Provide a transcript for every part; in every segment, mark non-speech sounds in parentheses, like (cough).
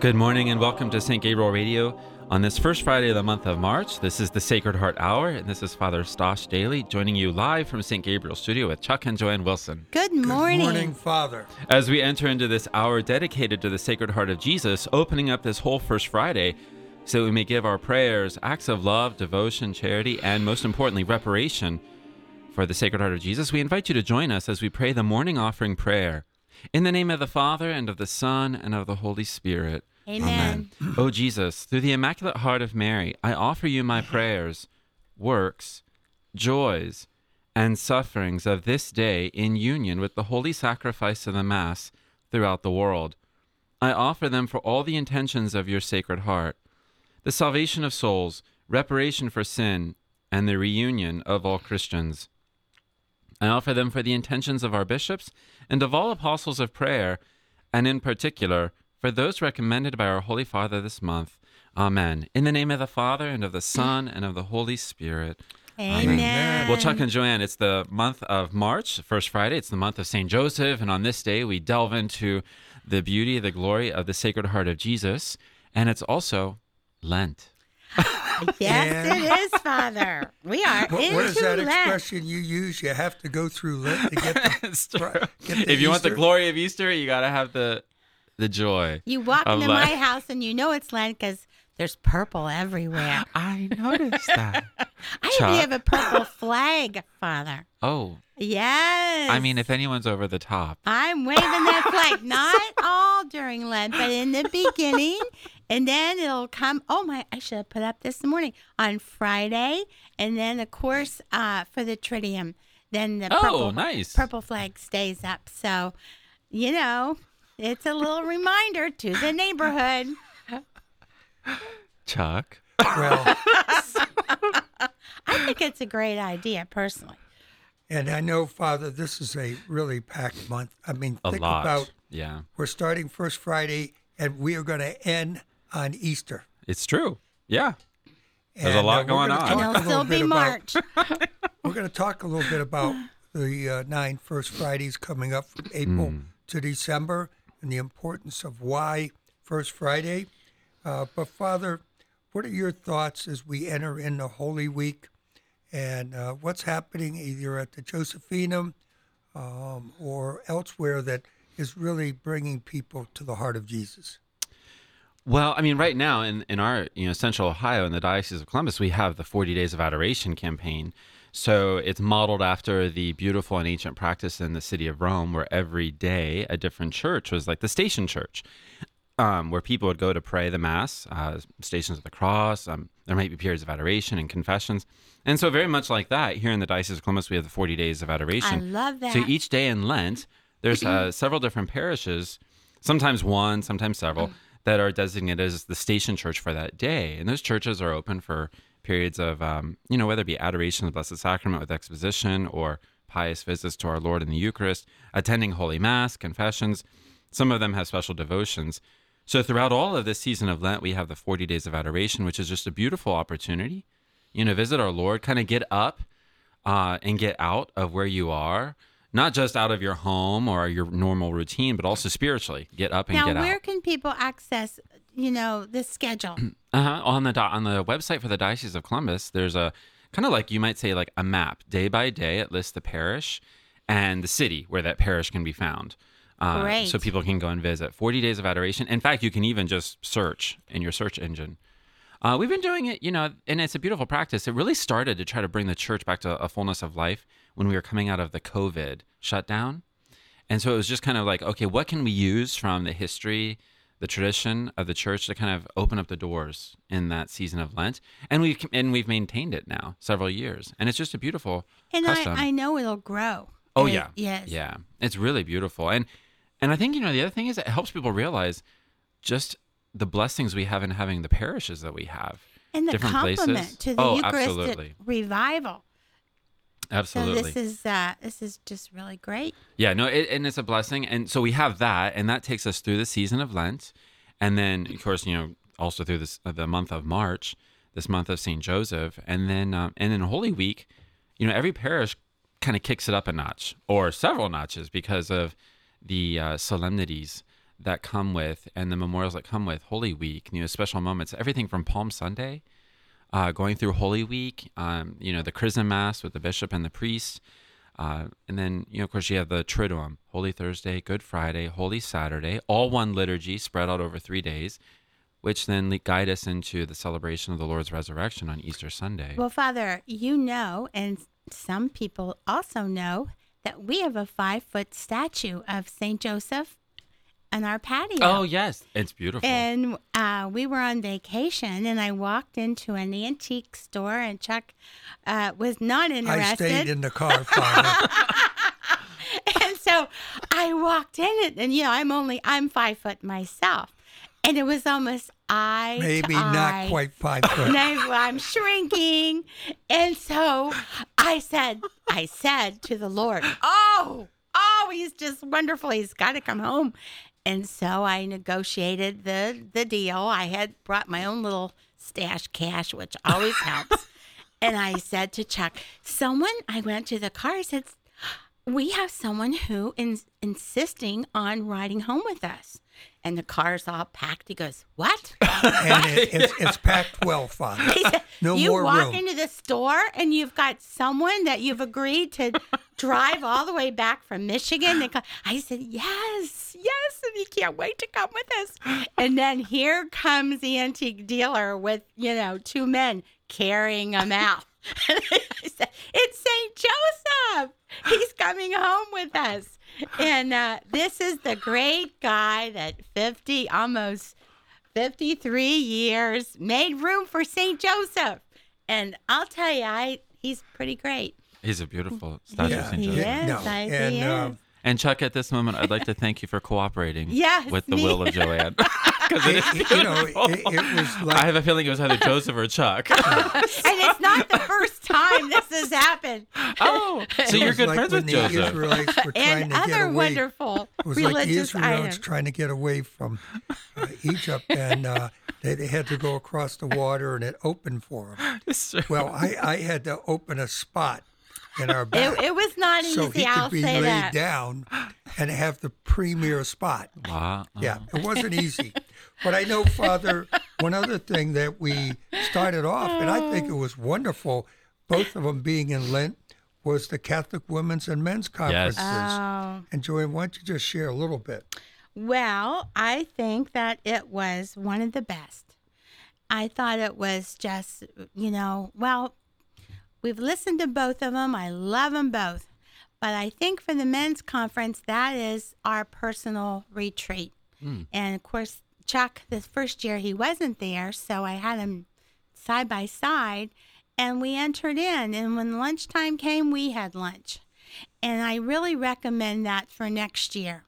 Good morning and welcome to St. Gabriel Radio. On this first Friday of the month of March, this is the Sacred Heart Hour, and this is Father Stosh Dailey joining you live from St. Gabriel Studio with Chuck and Joanne Wilson. Good morning. Good morning, Father. As we enter into this hour dedicated to the Sacred Heart of Jesus, opening up this whole first Friday so we may give our prayers acts of love, devotion, charity, and most importantly, reparation for the Sacred Heart of Jesus, we invite you to join us as we pray the morning offering prayer. In the name of the Father, and of the Son, and of the Holy Spirit. Amen. O Jesus, through the Immaculate Heart of Mary, I offer you my prayers, works, joys, and sufferings of this day in union with the holy sacrifice of the Mass throughout the world. I offer them for all the intentions of your Sacred Heart, the salvation of souls, reparation for sin, and the reunion of all Christians. I offer them for the intentions of our bishops and of all apostles of prayer, and in particular, for those recommended by our Holy Father this month. Amen. In the name of the Father, and of the Son, and of the Holy Spirit. Amen. Well, Chuck and Joanne, it's the month of March, first Friday. It's the month of St. Joseph. And on this day, we delve into the beauty, the glory of the Sacred Heart of Jesus. And it's also Lent. (laughs) Yes, And- it is, Father. We are What, into what is that Lent. expression you use? You have to go through Lent to get the. (laughs) It's true. Right. Get the If you want the glory of Easter, you got to have the the joy. You walk of into Lent. my house and you know it's Lent because there's purple everywhere. (gasps) I noticed that. (laughs) I Chuck. even have a purple flag, Father. Oh, Yes. I mean, if anyone's over the top. I'm waving that flag, not all during Lent, but in the beginning. And then it'll come. Oh my! I should have put up this morning on Friday, and then of course uh, for the Triduum, then the Oh, purple, nice. purple flag stays up. So, you know, it's a little reminder to the neighborhood. Chuck. Well, I think it's a great idea, personally. and I know, Father, this is a really packed month. I mean, A think lot. about yeah, we're starting first Friday, and we are going to end on Easter. it's true. Yeah. There's a lot we're going on. And it'll still bit be about- March. (laughs) We're going to talk a little bit about the uh, nine First Fridays coming up from April Hmm. to December and the importance of why First Friday. Uh, but, Father, what are your thoughts as we enter into Holy Week and uh, what's happening either at the Josephinum um, or elsewhere that is really bringing people to the heart of Jesus? Well, I mean, right now in, in our you know Central Ohio in the Diocese of Columbus, we have the 40 Days of Adoration campaign. So it's modeled after the beautiful and ancient practice in the city of Rome, where every day a different church was like the station church, um, where people would go to pray the Mass, uh, Stations of the Cross. Um, there might be periods of adoration and confessions. And so, very much like that, here in the Diocese of Columbus, we have the 40 Days of Adoration. I love that. So each day in Lent, there's uh, several different parishes, sometimes one, sometimes several, (clears throat) that are designated as the station church for that day. And those churches are open for periods of, um, you know, whether it be adoration of the Blessed Sacrament with exposition or pious visits to our Lord in the Eucharist, attending Holy Mass, confessions. Some of them have special devotions. So throughout all of this season of Lent, we have the 40 days of adoration, which is just a beautiful opportunity, you know, visit our Lord, kind of get up uh, and get out of where you are, not just out of your home or your normal routine, but also spiritually. Get up and now, get where can people access, you know, the schedule? (clears throat) Uh-huh. On the on the website for the Diocese of Columbus, there's a kind of like you might say like a map. Day by day, it lists the parish and the city where that parish can be found. Uh. So people can go and visit. 40 days of adoration. In fact, you can even just search in your search engine. Uh, we've been doing it, you know, and it's a beautiful practice. It really started to try to bring the church back to a fullness of life when we were coming out of the COVID shutdown. And so it was just kind of like, okay, what can we use from the history, the tradition of the church to kind of open up the doors in that season of Lent? And we've and we've maintained it now several years, and it's just a beautiful And I, custom. I know it'll grow. Oh It- yeah, Yes. yeah. It's really beautiful, and and I think you know the other thing is it helps people realize just the blessings we have in having the parishes that we have. And the different complement places. to the Oh, Eucharistic absolutely. revival. Absolutely. So this is uh, this is just really great. Yeah, no, it, and it's a blessing, and so we have that, and that takes us through the season of Lent, and then of course you know also through this uh, the month of March, this month of Saint Joseph, and then um, and then Holy Week, you know every parish kind of kicks it up a notch or several notches because of the uh, solemnities that come with and the memorials that come with Holy Week, you know, special moments, everything from Palm Sunday, uh, going through Holy Week, um, you know, the Chrism Mass with the bishop and the priest. Uh, and then, you know, of course, you have the Triduum, Holy Thursday, Good Friday, Holy Saturday, all one liturgy spread out over three days, which then guide us into the celebration of the Lord's resurrection on Easter Sunday. Well, Father, you know, and some people also know that we have a five foot statue of St. Joseph on our patio. oh, yes. It's beautiful. And uh, we were on vacation, and I walked into an antique store, and Chuck uh, was not interested. I stayed in the car, Father. (laughs) and so I walked in it, and you know, I'm only I'm five foot myself, and it was almost eye to Maybe eye. not quite five foot. (laughs) And I, I'm shrinking, and so I said, I said to the Lord, "Oh, oh, he's just wonderful. He's got to come home." And so I negotiated the the deal. I had brought my own little stash cash, which always (laughs) helps. and I said to Chuck, "Someone." I went to the car. I said, "We have someone who is insisting on riding home with us." And the car's all packed. He goes, "What?" (laughs) and it, it's, it's packed well, Father. He said, No you more walk room. into the store and you've got someone that you've agreed to drive all the way back from Michigan. co- I said, yes, yes, and he can't wait to come with us. And then here comes the antique dealer with, you know, two men carrying him out. (laughs) And I said, it's St. Joseph. He's coming home with us. (laughs) And uh, this is the great guy that 50, almost 53 years, made room for St. Joseph. And I'll tell you, I he's pretty great. He's a beautiful statue of St. Joseph. is. no. I And, he um, is. And Chuck, at this moment, I'd like to thank you for cooperating (laughs) Yes, with the me. will of Joanne. (laughs) Because it It- is it- you know, it, it was like I have a feeling it was either Joseph or Chuck. (laughs) and it's not the first time this has happened. oh, so you're good like friends with Joseph. Israelites were trying And other away. wonderful It was like the Israelites items. trying to get away from uh, Egypt, and uh, they, they had to go across the water, and it opened for them. Well, I, I had to open a spot in our back It, it was not so easy, he could I'll be laid that. down and have the premier spot. Wow. Yeah, it wasn't easy. But I know, Father, one other thing that we started off, and I think it was wonderful, both of them being in Lent, was the Catholic Women's and Men's Conferences. Yes. Oh. And Joanne, why don't you just share a little bit? Well, I think that it was one of the best. I thought it was just, you know, well, we've listened to both of them. I love them both. But I think for the men's conference, that is our personal retreat. And of course, Chuck, the first year he wasn't there, so I had him side by side and we entered in. And when lunchtime came, we had lunch. And I really recommend that for next year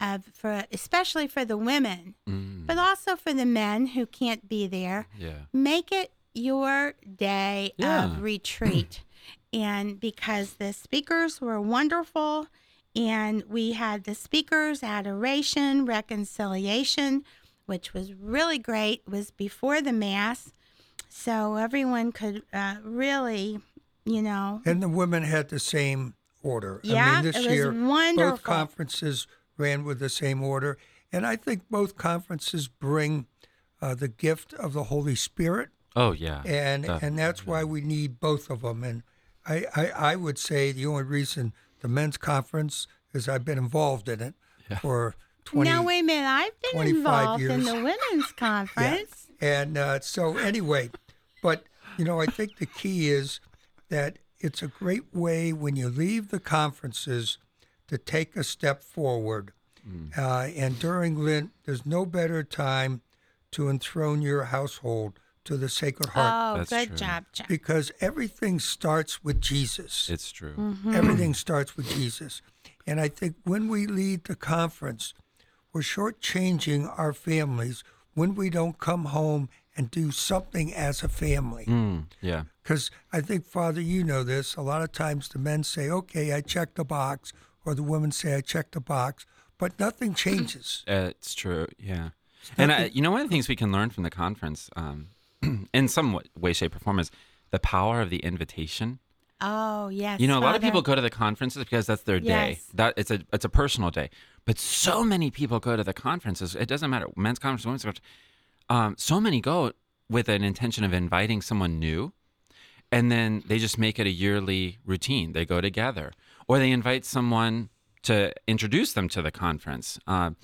uh, for especially for the women, but also for the men who can't be there. Yeah. Make it your day Yeah. of retreat, and because the speakers were wonderful, and we had the speakers adoration, reconciliation, which was really great. It was before the mass, so everyone could uh, really, you know, And the women had the same order. I Yeah, mean, this it was year, wonderful. both conferences ran with the same order. And I think both conferences bring uh, the gift of the Holy Spirit. Oh yeah. and Definitely, and that's why we need both of them. And I, I I would say the only reason the men's conference is I've been involved in it for twenty. now wait a minute, I've been 25 involved in the women's (laughs) conference. And uh, so anyway, but you know I think the key is that it's a great way when you leave the conferences to take a step forward. Uh, and during Lent, there's no better time to enthrone your household to the Sacred Heart Oh, That's good true. job, Chuck. because everything starts with Jesus. It's true. Mm-hmm. Everything starts with Jesus. And I think when we lead the conference, we're shortchanging our families when we don't come home and do something as a family. Mm, yeah. Because I think, Father, you know this. A lot of times the men say, okay, I checked the box, or the women say, I checked the box, but nothing changes. Uh, It's true, yeah. And I, you know, one of the things we can learn from the conference, um, (clears throat) in some way, shape, or form, is the power of the invitation. Oh, yes. You know, a lot of people go to the conferences because that's their day. That it's a it's a personal day. But so many people go to the conferences. It doesn't matter men's conference, women's conference. Um, so many go with an intention of inviting someone new, and then they just make it a yearly routine. They go together, or they invite someone to introduce them to the conference. Um,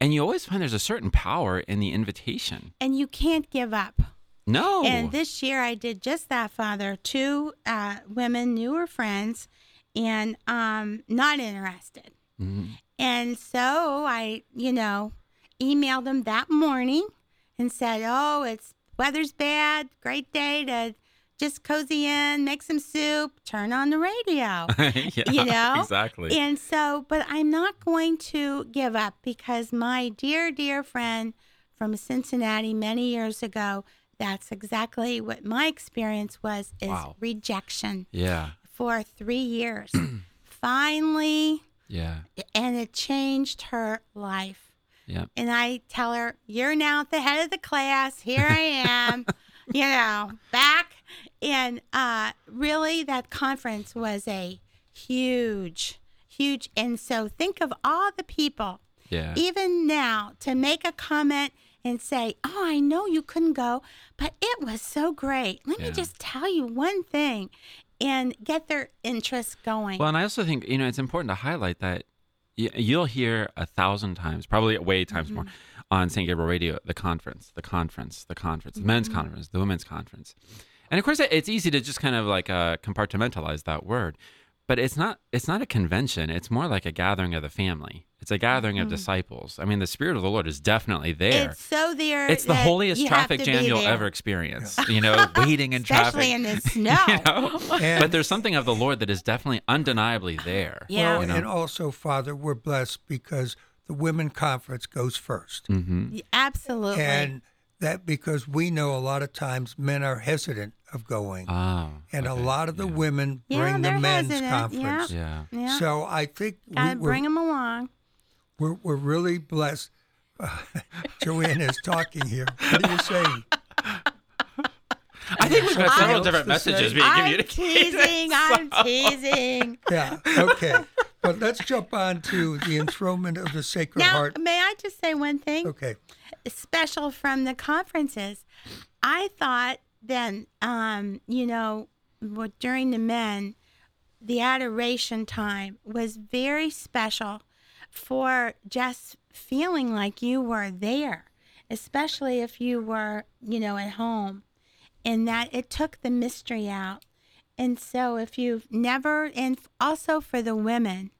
and you always find there's a certain power in the invitation. And you can't give up. No, And this year I did just that, Father. Two uh, women, newer friends, and um, not interested. Mhm. And so I, you know, emailed them that morning and said, "Oh, it's weather's bad. Great day to just cozy in, make some soup, turn on the radio." (laughs) yeah, you know? exactly. And so, but I'm not going to give up because my dear, dear friend from Cincinnati many years ago, that's exactly what my experience was is Wow. rejection yeah, for three years. (clears throat) Finally, yeah, and it changed her life. yeah. And I tell her, You're now at the head of the class. Here I am, (laughs) you know, back. And uh, really, that conference was a huge, huge. And so think of all the people, Yeah. even now, to make a comment and say, Oh, I know you couldn't go, but it was so great. Let me just tell you one thing and get their interest going. Well, and I also think you know it's important to highlight that you'll hear a thousand times, probably way times more, on St. Gabriel Radio, the conference, the conference, the conference, the men's conference, the women's conference, and of course it's easy to just kind of like uh, compartmentalize that word, but it's not. It's not a convention. It's more like a gathering of the family. It's a gathering of disciples. I mean, the Spirit of the Lord is definitely there. It's so there. It's the holiest traffic jam you'll there. ever experience. (laughs) You know, waiting in Especially traffic. in the (laughs) snow. you know? And- but there's something of the Lord that is definitely undeniably there. Yeah. Well, You know? and also, Father, we're blessed because the women conference goes 1st Mm-hmm. Absolutely. and that because we know a lot of times men are hesitant of going, Oh. and a lot of the yeah. women Yeah, bring the they're men's hesitant, conference. Yeah. yeah. So I think we, Gotta we're, bring them along. we're we're really blessed. (laughs) Joanne is talking here. What are you saying? (laughs) I think we've got several different messages say? being I'm communicated. teasing. I'm teasing. Yeah. Okay. But let's jump on to the enthronement of the Sacred Now, Heart. may I just say one thing? Okay. special from the conferences. I thought then, um, you know, w- during the men, the adoration time was very special for just feeling like you were there, especially if you were, you know, at home, and that it took the mystery out. And so, if you've never, and also for the women,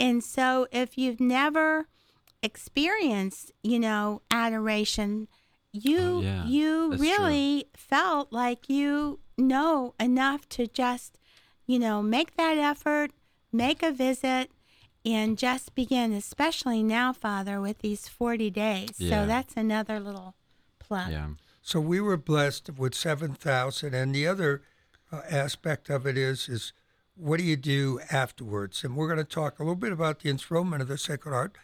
and so if you've never experienced, you know, adoration, you Oh, yeah. you That's true. really felt like you know enough to just, you know, make that effort, make a visit, and just begin, especially now, Father, with these 40 days. Yeah. So that's another little plug. Yeah. So we were blessed with seven thousand, and the other uh, aspect of it is is what do you do afterwards? And we're going to talk a little bit about the enthronement of the Sacred Heart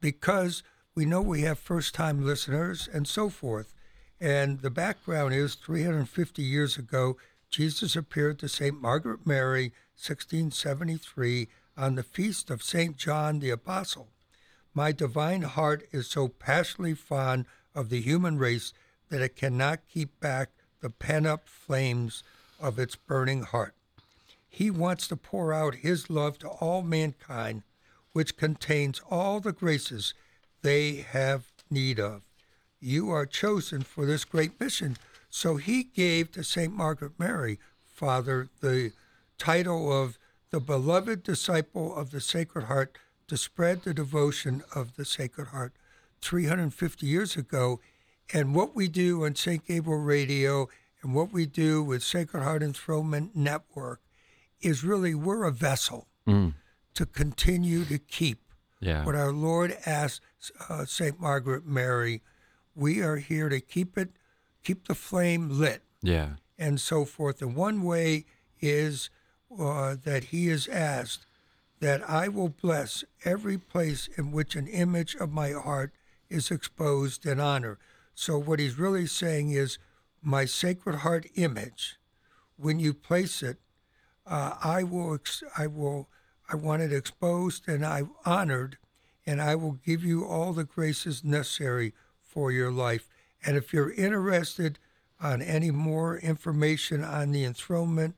because we know we have first time listeners and so forth. And the background is 350 years ago, Jesus appeared to St. Margaret Mary, 1673, on the feast of St. John the Apostle. My divine heart is so passionately fond of the human race that it cannot keep back the pent up flames of its burning heart. He wants to pour out his love to all mankind, which contains all the graces they have need of. You are chosen for this great mission. So he gave to St. Margaret Mary, Father, the title of the beloved disciple of the Sacred Heart to spread the devotion of the Sacred Heart 350 years ago. And what we do on St. Gabriel Radio and what we do with Sacred Heart Enthronement Network is really we're a vessel Mm. to continue to keep Yeah. what our Lord asked uh, St. Margaret Mary. We are here to keep it, keep the flame lit Yeah. and so forth. And one way is uh, that he is asked that I will bless every place in which an image of my heart is exposed and honor. So what he's really saying is my sacred heart image, when you place it uh, I will, ex- I will, I want it exposed and I honored, and I will give you all the graces necessary for your life. And if you're interested on any more information on the enthronement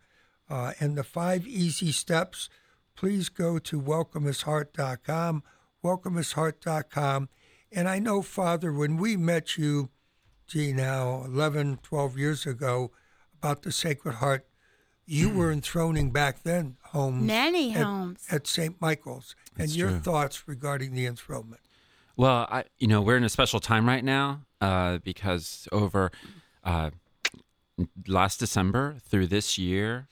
uh, and the five easy steps, please go to welcomehisheart.com, welcomehisheart.com. And I know, Father, when we met you, gee, now 11, 12 years ago, about the Sacred Heart, you were enthroning back then homes Many at, homes. at St. Michael's. And your true. thoughts regarding the enthronement. Well, I, you know, we're in a special time right now uh, because over uh, last December through this year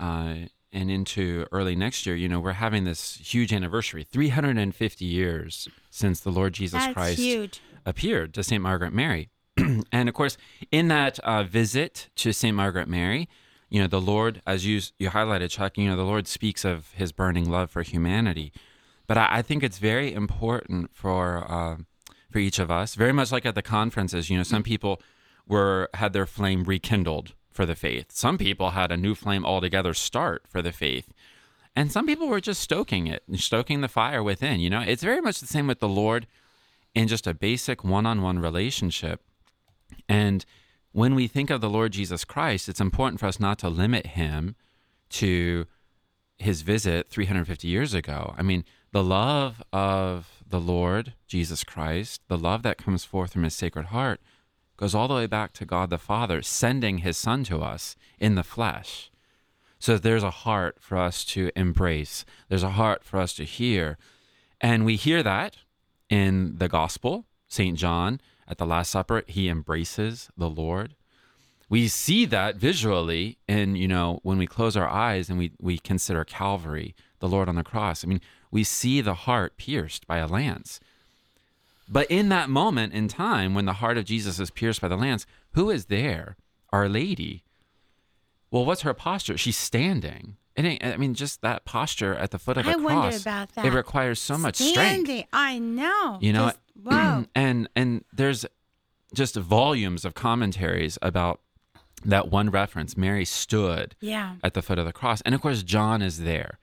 uh, and into early next year, you know, we're having this huge anniversary 350 years since the Lord Jesus That's Christ huge. appeared to St. Margaret Mary. (clears throat) and of course, in that uh, visit to St. Margaret Mary, you know, the Lord, as you, you highlighted, Chuck, you know, the Lord speaks of his burning love for humanity. But I, I think it's very important for uh, for each of us, very much like at the conferences. You know, some people were had their flame rekindled for the faith. Some people had a new flame altogether start for the faith. And some people were just stoking it, stoking the fire within. You know, it's very much the same with the Lord in just a basic one on one relationship. And when we think of the Lord Jesus Christ, it's important for us not to limit him to his visit 350 years ago. I mean, the love of the Lord Jesus Christ, the love that comes forth from his sacred heart, goes all the way back to God the Father sending his Son to us in the flesh. So there's a heart for us to embrace, there's a heart for us to hear. And we hear that in the gospel. St. John at the Last Supper, he embraces the Lord. We see that visually in, you know, when we close our eyes and we, we consider Calvary, the Lord on the cross. I mean, we see the heart pierced by a lance. But in that moment in time when the heart of Jesus is pierced by the lance, who is there? Our Lady. Well, what's her posture? She's standing. It ain't, I mean, just that posture at the foot of the I cross. wonder about that. It requires so much strength. Standing. I know. You know, Just- (clears throat) whoa. and and there's just volumes of commentaries about that one reference. Mary stood yeah. at the foot of the cross, and of course John is there.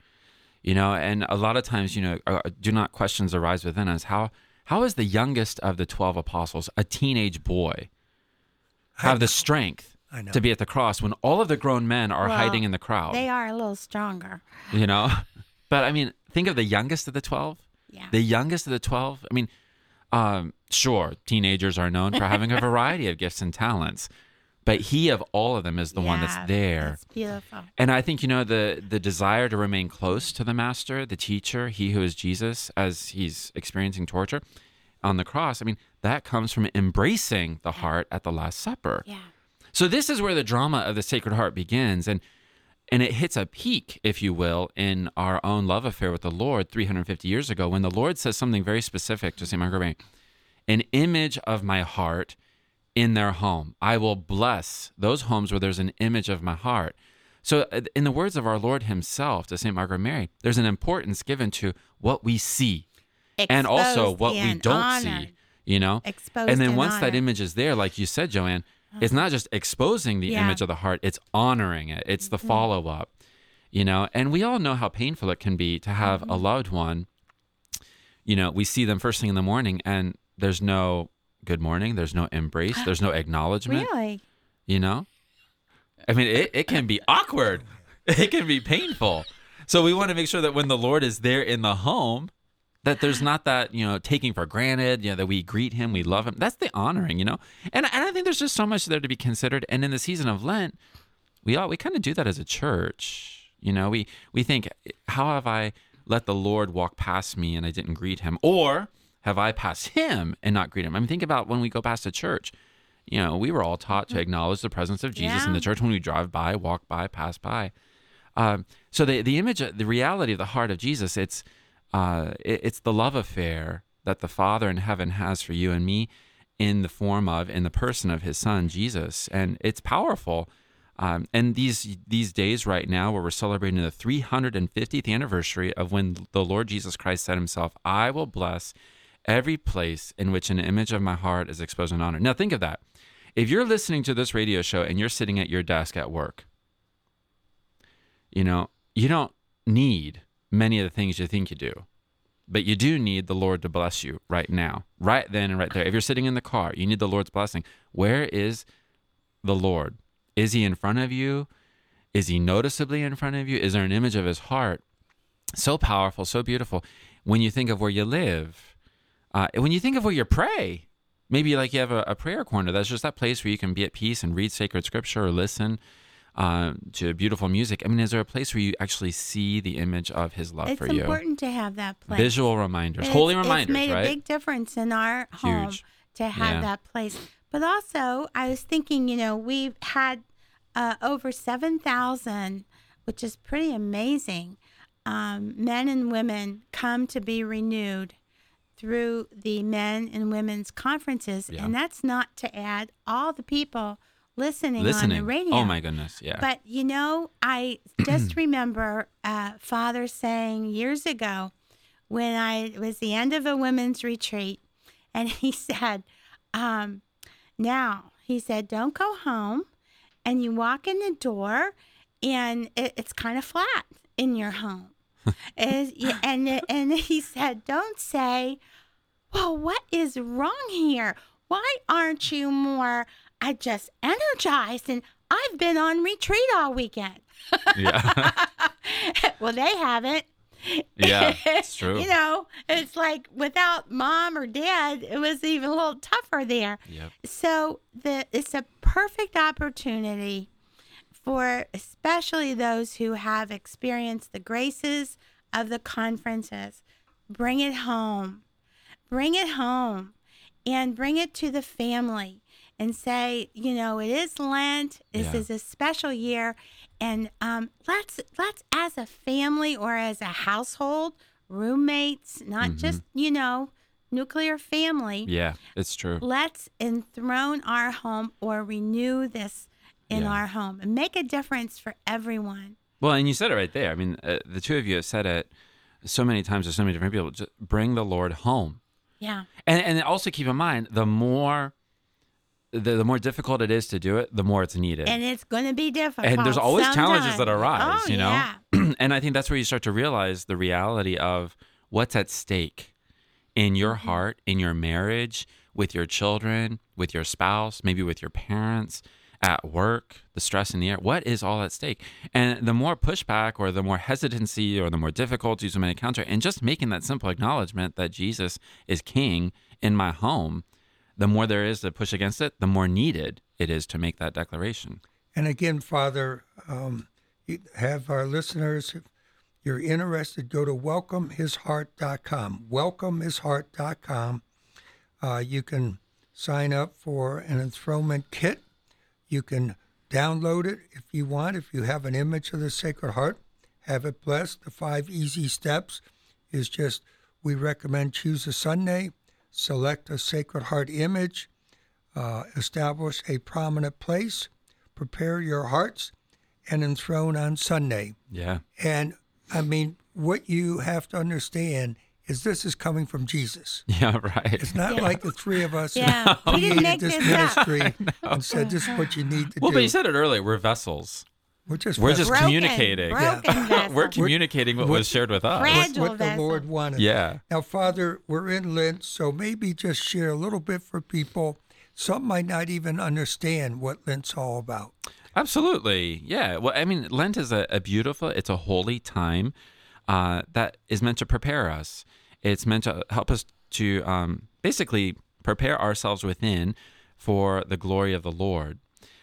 You know, and a lot of times, you know, uh, do not questions arise within us. How how is the youngest of the twelve apostles, a teenage boy, have the strength I know. to be at the cross when all of the grown men are Well, hiding in the crowd? They are a little stronger. you know, (laughs) but I mean, think of the youngest of the twelve. Yeah. The youngest of the 12, I mean, um, sure, teenagers are known for having a (laughs) variety of gifts and talents, but he of all of them is the one Yeah, that's there. That's beautiful. And I think, you know, the, the desire to remain close to the master, the teacher, he who is Jesus, as he's experiencing torture on the cross, I mean, that comes from embracing the heart at the Last Supper. Yeah. So this is where the drama of the Sacred Heart begins, and and it hits a peak, if you will, in our own love affair with the Lord 350 years ago, when the Lord says something very specific to Saint Margaret Mary, an image of my heart in their home. I will bless those homes where there's an image of my heart. So, uh, in the words of our Lord Himself to Saint Margaret Mary, there's an importance given to what we see and also Exposed what we don't honored. see. You know, Exposed and then and once that image is there, like you said, Joanne, it's not just exposing the Yeah. image of the heart; it's honoring it. It's the Mm-hmm. follow up. You know, and we all know how painful it can be to have Mm-hmm. a loved one. You know, we see them first thing in the morning, and there's no good morning, there's no embrace, there's no (gasps) acknowledgement. Really? You know, I mean, it, it can be awkward. (laughs) It can be painful. So we want to make sure that when the Lord is there in the home, that there's not that you know taking for granted. You know that we greet Him, we love Him. That's the honoring. You know, and and I think there's just so much there to be considered. And in the season of Lent, we all we kind of do that as a church. You know, we we think, how have I let the Lord walk past me and I didn't greet Him, or have I passed Him and not greet Him? I mean, think about when we go past a church. You know, we were all taught to acknowledge the presence of Jesus in the church when we drive by, walk by, pass by. Um, so the the image, the reality of the heart of Jesus, it's uh, it- it's the love affair that the Father in heaven has for you and me, in the form of, in the person of His Son Jesus, and it's powerful. Um, and these these days right now, where we're celebrating the 350th anniversary of when the Lord Jesus Christ said Himself, "I will bless every place in which an image of my heart is exposed and honored." Now think of that. If you're listening to this radio show and you're sitting at your desk at work, you know, you don't need many of the things you think you do, but you do need the Lord to bless you right now, right then and right there. If you're sitting in the car, you need the Lord's blessing. Where is the Lord? Is he in front of you? Is he noticeably in front of you? Is there an image of his heart? So powerful, so beautiful. When you think of where you live, uh, when you think of where you pray, maybe like you have a, a prayer corner. That's just that place where you can be at peace and read sacred scripture or listen uh, to beautiful music. I mean, is there a place where you actually see the image of His love It's for you? It's important to have that place. Visual reminders, And holy it's, reminders, It's made right? a big difference in our home to have Yeah. that place. But also, I was thinking, you know, we've had uh, over 7,000, which is pretty amazing, um, men and women come to be renewed through the men and women's conferences. Yeah. And that's not to add all the people listening, Listening. on the radio. Oh my goodness, yeah. But you know, I (clears throat) just remember uh, Father saying years ago when I it was the end of a women's retreat, and (laughs) he said, um, "Now," he said, "don't go home, and you walk in the door, and it, it's kind of flat in your home." (laughs) Is- and and he said, "Don't say." well, what is wrong here? Why aren't you more I just energized and I've been on retreat all weekend. yeah, (laughs) well, they haven't. yeah, (laughs) it's true. you know, it's like without mom or dad, it was even a little tougher there. Yep. So the it's a perfect opportunity for especially those who have experienced the graces of the conferences. Bring it home. Bring it home and bring it to the family and say, you know, it is Lent. This Yeah. is a special year, and um, let's let's as a family or as a household, roommates, not just you know, nuclear family. Mm-hmm. Yeah, it's true. Let's enthrone our home or renew this in Yeah. our home and make a difference for everyone. Well, and you said it right there. I mean, uh, the two of you have said it so many times to so many different people. Just bring the Lord home. Yeah. And and also keep in mind the more the, the more difficult it is to do it, the more it's needed. And it's going to be difficult. And there's always challenges that arise, Oh, you know? Yeah. (clears throat) and I think that's where you start to realize the reality of what's at stake in your Mm-hmm. heart, in your marriage, with your children, with your spouse, maybe with your parents, at work, the stress in the air. What is all at stake? And the more pushback or the more hesitancy or the more difficulties you may encounter, and just making that simple acknowledgement that Jesus is king in my home, the more there is to push against it, the more needed it is to make that declaration. And again, Father, um, have our listeners, if you're interested, go to welcomehisheart.com. Welcomehisheart.com. Uh, you can sign up for an enthronement kit. You can download it if you want. If you have an image of the Sacred Heart, have it blessed. The five easy steps is just we recommend choose a Sunday, select a Sacred Heart image, uh, establish a prominent place, prepare your hearts, and enthrone on Sunday. Yeah. And I mean, what you have to understand is this is coming from Jesus. Yeah, right. It's not Yeah. like the three of us (laughs) Yeah. We (laughs) didn't created make this this up. ministry (laughs) and said this is what you need to Well, do. Well, but you said it earlier. We're vessels. We're just We're just. Broken, communicating. Broken. (laughs) We're communicating what was shared with us. Fran- what, what the Lord wanted. Yeah. Now, Father, we're in Lent, so maybe just share a little bit for people. Some might not even understand what Lent's all about. Absolutely. Yeah. Well, I mean, Lent is a, a beautiful, it's a holy time uh, that is meant to prepare us. It's meant to help us to um, basically prepare ourselves within for the glory of the Lord.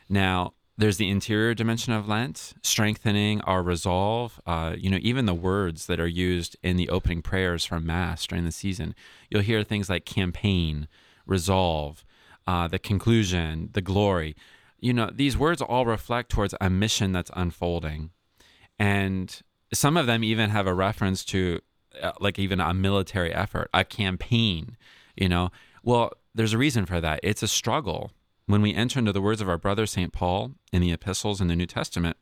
Now, there's the interior dimension of Lent, strengthening our resolve. Uh, you know, even the words that are used in the opening prayers for Mass during the season, you'll hear things like campaign, resolve, uh, the conclusion, the glory. You know, these words all reflect towards a mission that's unfolding. And some of them even have a reference to uh, like even a military effort, a campaign, you know. Well, there's a reason for that. It's a struggle. When we enter into the words of our brother St. Paul in the epistles in the New Testament,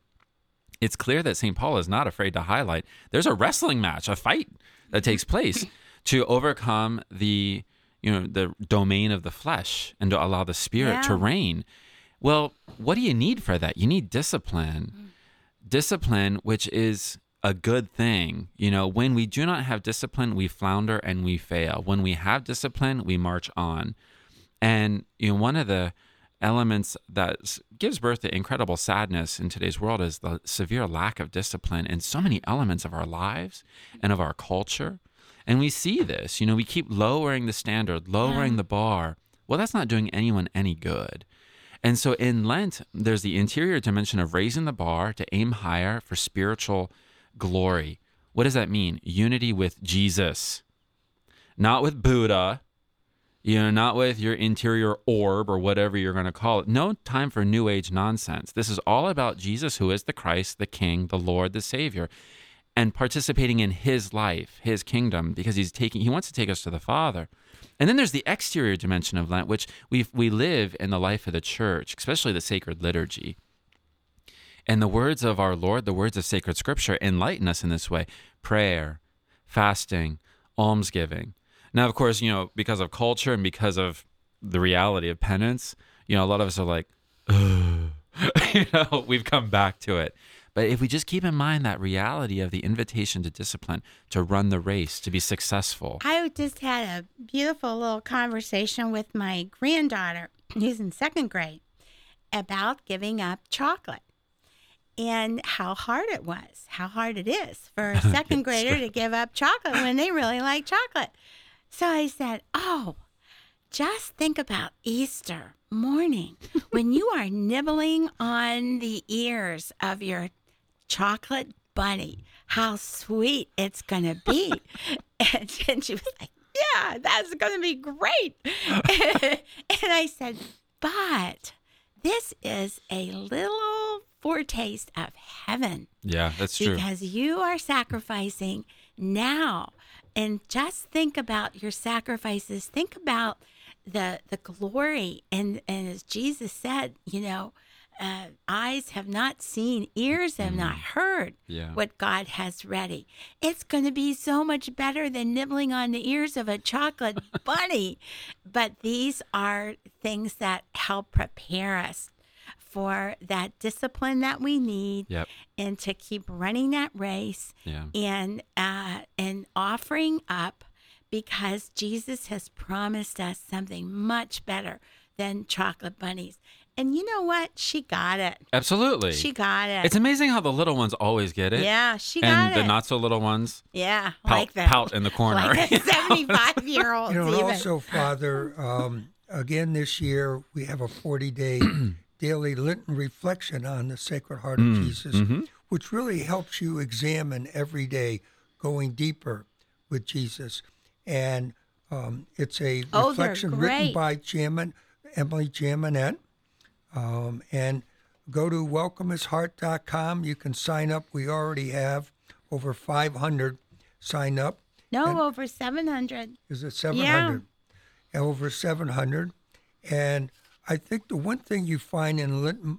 it's clear that St. Paul is not afraid to highlight there's a wrestling match, a fight that takes (laughs) place to overcome the you know the domain of the flesh and to allow the spirit to reign. Well, what do you need for that? You need discipline mm. discipline, which is a good thing. You know, when we do not have discipline, we flounder and we fail. When we have discipline, we march on. And you know, one of the elements that gives birth to incredible sadness in today's world is the severe lack of discipline in so many elements of our lives and of our culture. And we see this, you know, we keep lowering the standard, lowering the bar. Well, that's not doing anyone any good. And so in Lent, there's the interior dimension of raising the bar to aim higher for spiritual glory. What does that mean? Unity with Jesus, not with Buddha, you know, not with your interior orb or whatever you're going to call it. No time for new age nonsense. This is all about Jesus, who is the Christ, the King, the Lord, the Savior, and participating in his life, his kingdom, because he's taking, he wants to take us to the Father. And then there's the exterior dimension of Lent, which we we live in the life of the church, especially the sacred liturgy. And the words of our Lord, the words of sacred scripture, enlighten us in this way prayer, fasting, almsgiving. Now, of course, you know, because of culture and because of the reality of penance, you know, a lot of us are like, Ugh. (laughs) you know, we've come back to it. But if we just keep in mind that reality of the invitation to discipline, to run the race, to be successful. I just had a beautiful little conversation with my granddaughter, (clears throat) who's in second grade, about giving up chocolate and how hard it was, how hard it is for a (laughs) second grader to give up chocolate when they really like chocolate. So I said, Oh, just think about Easter morning (laughs) when you are nibbling on the ears of your chocolate bunny, how sweet it's going to be. (laughs) and, and she was like, Yeah, that's going to be great. (laughs) and I said, But this is a little foretaste of heaven Yeah, that's true. because you are sacrificing now and just think about your sacrifices. Think about the the glory. And and as jesus said you know uh, eyes have not seen ears have not heard Yeah. what god has ready. It's going to be so much better than nibbling on the ears of a chocolate (laughs) bunny. But these are things that help prepare us for that discipline that we need Yep. and to keep running that race Yeah. and uh, and offering up because Jesus has promised us something much better than chocolate bunnies. And you know what? She got it. Absolutely. She got it. it's amazing how the little ones always get it. yeah, she got And it. the not so little ones yeah, pout, like that. pout in the (laughs) corner. Like (laughs) seventy-five year olds. You know, and also, Father, um, again this year we have a 40 day (clears throat) (clears throat) daily Lenten reflection on the Sacred Heart of Jesus, which really helps you examine every day, going deeper with Jesus. And um, it's a Oh, reflection written by Jamin, Emily Jaminet. Um, and go to welcomehisheart.com. You can sign up. We already have over 500 sign up. no, over seven hundred. Is it 700? Yeah. Over 700. And I think the one thing you find in Lenten,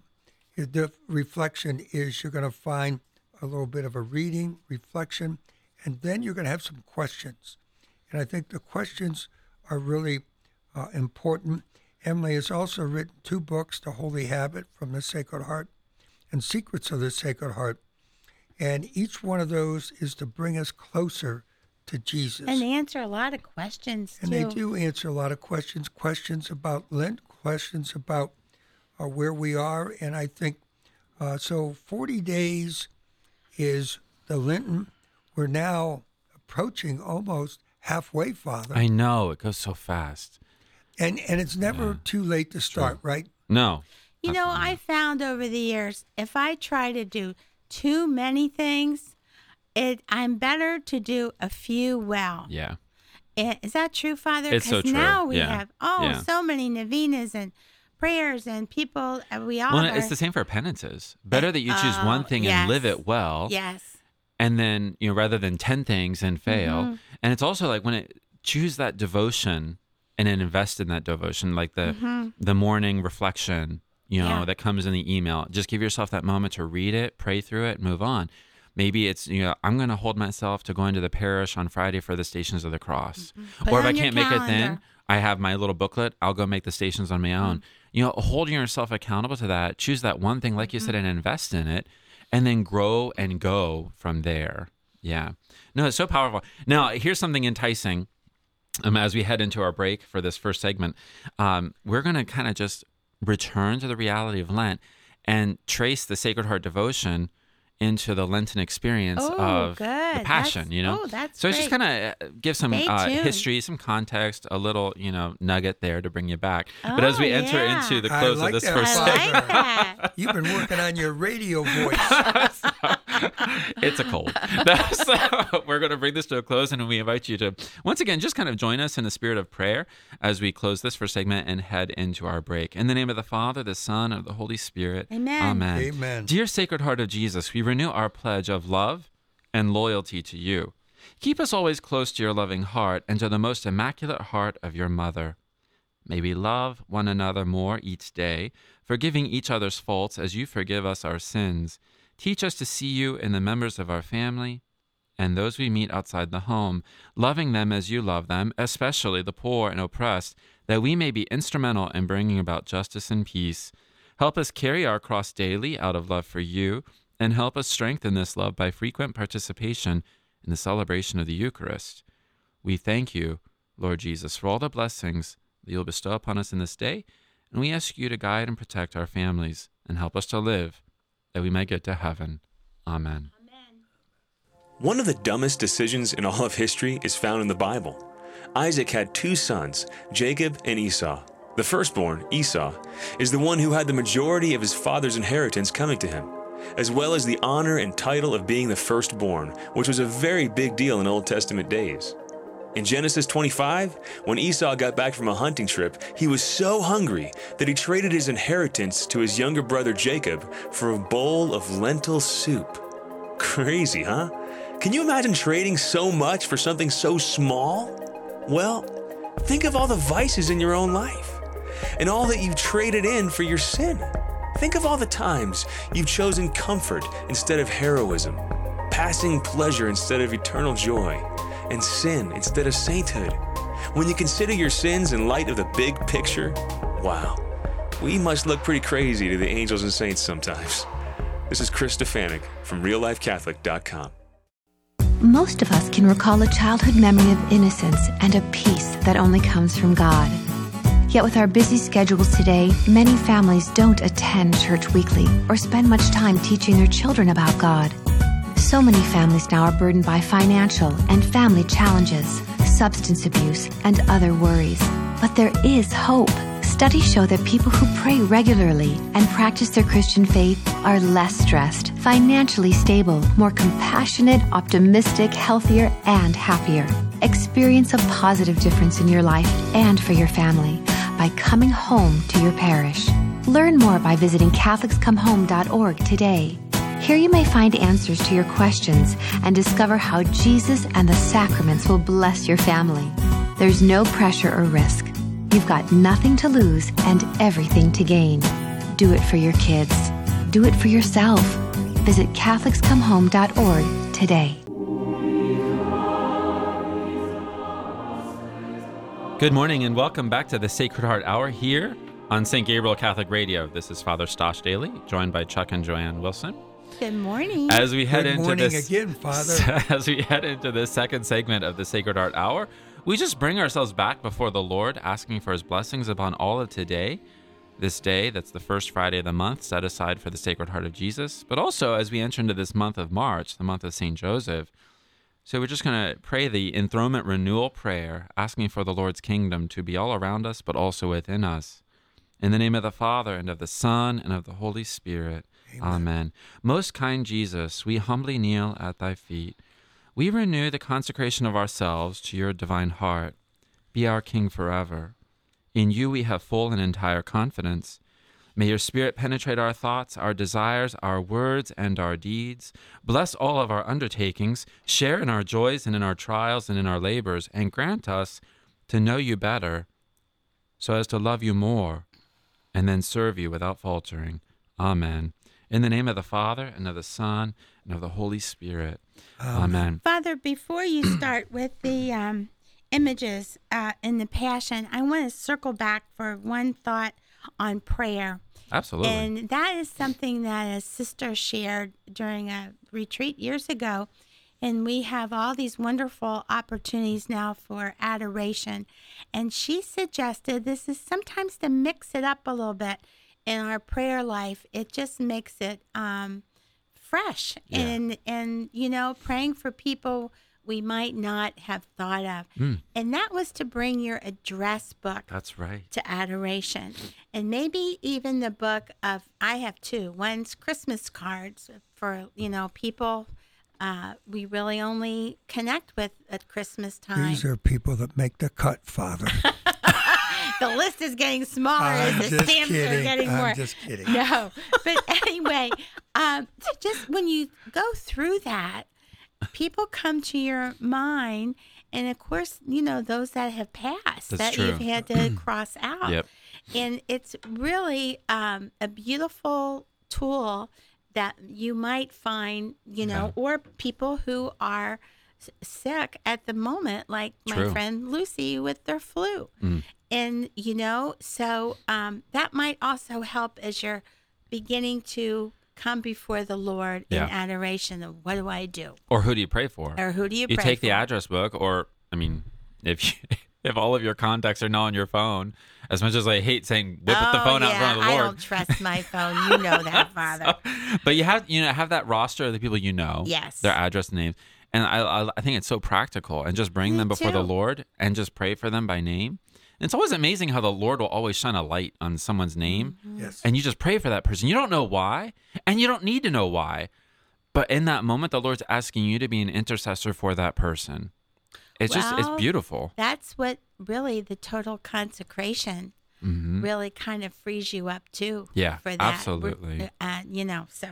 the reflection is you're going to find a little bit of a reading, reflection, and then you're going to have some questions. And I think the questions are really uh, important. Emily has also written two books The Holy Habit from the Sacred Heart and Secrets of the Sacred Heart. And each one of those is to bring us closer to Jesus. And they answer a lot of questions And too. they do answer a lot of questions, questions about Lent, questions about uh, where we are. And I think uh, so 40 days is the Lenten. We're now approaching almost halfway, Father. I know it goes so fast. and, and it's never too late to start, right? No. You know, I found over the years, if I try to do too many things, it I'm better to do a few well. Yeah. Is that true, Father? It's so true. now we Yeah. have oh Yeah. so many novenas and prayers and people. uh, We all Well, are, it's the same for penances. Better that you choose Oh, one thing and live yes. it well, yes. and then you know rather than ten things and fail. Mm-hmm. And it's also like when it choose that devotion and then invest in that devotion, like the the morning reflection, you know, Mm-hmm. Yeah. that comes in the email. Just give yourself that moment to read it, pray through it, move on. Maybe it's you know I'm going to hold myself to going to the parish on Friday for the Stations of the Cross, Mm-hmm. Put or if I can't make it then. Mm-hmm. I have my little booklet. I'll go make the stations on my own. You know, holding yourself accountable to that. Choose that one thing, like you said, Mm-hmm. and invest in it. and then grow and go from there. Yeah. No, it's so powerful. Now, here's something enticing. Um, as we head into our break for this first segment, um, we're going to kind of just return to the reality of Lent and trace the Sacred Heart devotion into the Lenten experience Oh, of good. the Passion. That's- you know, oh, that's so it's just great. kind of give some uh, history, some context, a little you know nugget there to bring you back. but as Oh, we enter yeah. into the close like of this that, first I segment, like that. (laughs) You've been working on your radio voice. (laughs) (laughs) it's a cold. (laughs) so we're going to bring this to a close, and we invite you to once again just kind of join us in the spirit of prayer as we close this first segment and head into our break. In the name of the Father, the Son, and of the Holy Spirit. Amen. Amen. Amen. Dear Sacred Heart of Jesus, we renew our pledge of love and loyalty to you. Keep us always close to your loving heart and to the most immaculate heart of your mother. May we love one another more each day, forgiving each other's faults as you forgive us our sins. Teach us to see you in the members of our family and those we meet outside the home, loving them as you love them, especially the poor and oppressed, that we may be instrumental in bringing about justice and peace. Help us carry our cross daily out of love for you, and help us strengthen this love by frequent participation in the celebration of the Eucharist. We thank you, Lord Jesus, for all the blessings that you'll bestow upon us in this day, and we ask you to guide and protect our families and help us to live, that we may get to heaven. Amen. One of the dumbest decisions in all of history is found in the Bible. Isaac had two sons, Jacob and Esau. The firstborn, Esau, is the one who had the majority of his father's inheritance coming to him, as well as the honor and title of being the firstborn, which was a very big deal in Old Testament days. In Genesis 25, when Esau got back from a hunting trip, he was so hungry that he traded his inheritance to his younger brother Jacob for a bowl of lentil soup. Crazy, huh? Can you imagine trading so much for something so small? Well, think of all the vices in your own life and all that you've traded in for your sin. Think of all the times you've chosen comfort instead of heroism, passing pleasure instead of eternal joy, and sin instead of sainthood. When you consider your sins in light of the big picture, wow, we must look pretty crazy to the angels and saints sometimes. This is Chris Stefanick from RealLifeCatholic.com. Most of us can recall a childhood memory of innocence and a peace that only comes from God. Yet, with our busy schedules today, many families don't attend church weekly or spend much time teaching their children about God. So many families now are burdened by financial and family challenges, substance abuse, and other worries. But there is hope. Studies show that people who pray regularly and practice their Christian faith are less stressed, financially stable, more compassionate, optimistic, healthier, and happier. Experience a positive difference in your life and for your family by coming home to your parish. Learn more by visiting CatholicsComeHome.org today. Here you may find answers to your questions and discover how Jesus and the sacraments will bless your family. There's no pressure or risk. You've got nothing to lose and everything to gain. Do it for your kids. Do it for yourself. Visit CatholicsComeHome.org today. Good morning and welcome back to the Sacred Heart Hour here on St. Gabriel Catholic Radio. This is Father Stosh Dailey, joined by Chuck and Joanne Wilson. Good morning. As we head Good into morning this again, Father. (laughs) as we head into this second segment of the Sacred Heart Hour, we just bring ourselves back before the Lord, asking for his blessings upon all of today. This day, that's the first Friday of the month, set aside for the Sacred Heart of Jesus, but also as we enter into this month of March, the month of St. Joseph. So we're just going to pray the enthronement renewal prayer, asking for the Lord's kingdom to be all around us, but also within us. In the name of the Father, and of the Son, and of the Holy Spirit. Amen. Most kind Jesus, we humbly kneel at thy feet. We renew the consecration of ourselves to your divine heart. Be our King forever. In you we have full and entire confidence. May your Spirit penetrate our thoughts, our desires, our words, and our deeds. Bless all of our undertakings, share in our joys and in our trials and in our labors, and grant us to know you better, so as to love you more, and then serve you without faltering. Amen. In the name of the Father, and of the Son, and of the Holy Spirit. Amen. Father, before you start with the um, images uh, in the Passion, I want to circle back for one thought on prayer. Absolutely. And that is something that a sister shared during a retreat years ago. And we have all these wonderful opportunities now for adoration. And she suggested this is sometimes to mix it up a little bit in our prayer life. It just makes it um, fresh. Yeah. And, and, you know, praying for people we might not have thought of. And that was to bring your address book That's right. to adoration and maybe even the book of i have two one's christmas cards for you know people uh, we really only connect with at christmas time These are people that make the cut, Father. (laughs) (laughs) the list is getting smaller I'm as the just stamps are getting I'm more just kidding. no but (laughs) anyway um, so just when you go through that people come to your mind and of course you know those that have passed That's that true. you've had to (clears throat) cross out Yep. and it's really um, a beautiful tool that you might find you know or people who are s- sick at the moment like my True. friend lucy with their flu and you know so um, that might also help as you're beginning to come before the lord Yeah. in adoration of what do i do Or who do you pray for? or who do you, you take the address book, or I mean, if you, (laughs) if all of your contacts are now on your phone, as much as I hate saying whip the Oh, phone out in front of the lord I don't trust my phone. You know that, (laughs) Father. but you have you know have that roster of the people you know, Yes. their address, names, and I I, think it's so practical, and just bring Me them before the. Lord and just pray for them by name. And it's always amazing how the Lord will always shine a light on someone's name, Yes. and you just pray for that person. You don't know why, and you don't need to know why, but in that moment, the Lord's asking you to be an intercessor for that person. It's just it's beautiful. That's what really the total consecration really kind of frees you up too. Mm-hmm. Yeah, for that. absolutely. Uh, you know, so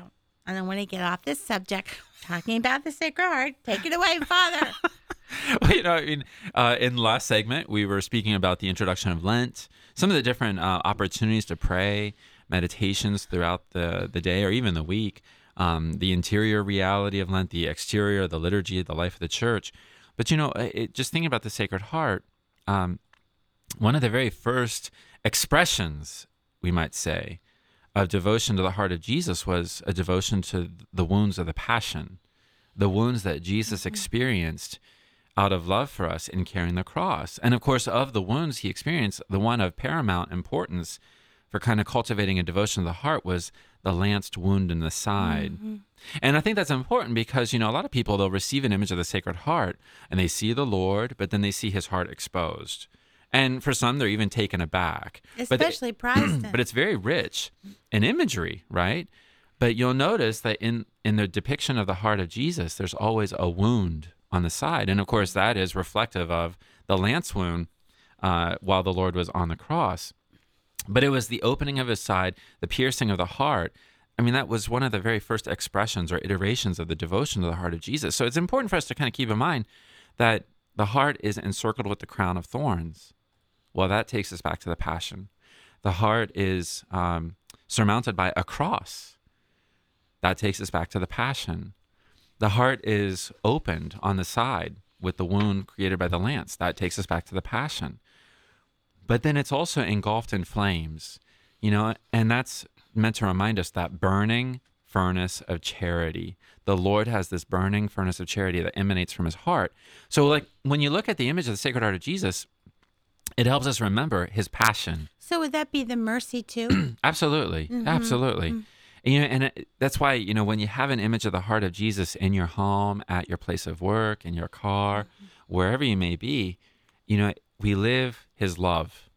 I don't want to get off this subject. Talking about the Sacred Heart, take it away, Father. (laughs) (laughs) well, you know, I mean, uh, in the last segment, we were speaking about the introduction of Lent, some of the different uh, opportunities to pray, meditations throughout the, the day or even the week, um, the interior reality of Lent, the exterior, the liturgy, the life of the church. But, you know, it, just thinking about the Sacred Heart, um, one of the very first expressions, we might say, of devotion to the heart of Jesus was a devotion to the wounds of the passion, the wounds that Jesus experienced out of love for us in carrying the cross. And of course, of the wounds he experienced, the one of paramount importance for kind of cultivating a devotion of the heart was the lanced wound in the side. Mm-hmm. And I think that's important because, you know, a lot of people, they'll receive an image of the Sacred Heart and they see the Lord, but then they see his heart exposed. And for some, they're even taken aback. But they- Especially (clears throat) Protestant. but it's very rich in imagery, right? But you'll notice that in in the depiction of the heart of Jesus, there's always a wound on the side, and of course that is reflective of the lance wound uh, while the Lord was on the cross. But it was the opening of his side, the piercing of the heart. I mean, that was one of the very first expressions or iterations of the devotion to the heart of Jesus. So it's important for us to kind of keep in mind that the heart is encircled with the crown of thorns. Well, that takes us back to the passion. The heart is um, surmounted by a cross. That takes us back to the passion. The heart is opened on the side with the wound created by the lance. That takes us back to the passion. But then it's also engulfed in flames, you know, and that's meant to remind us that burning furnace of charity. The Lord has this burning furnace of charity that emanates from his heart. So, like, when you look at the image of the Sacred Heart of Jesus, it helps us remember his passion. so would that be the mercy too? (clears throat) Absolutely, mm-hmm. absolutely. Mm. And, you know, and it, that's why you know when you have an image of the heart of Jesus in your home, at your place of work, in your car, mm-hmm. wherever you may be, you know, we live His love.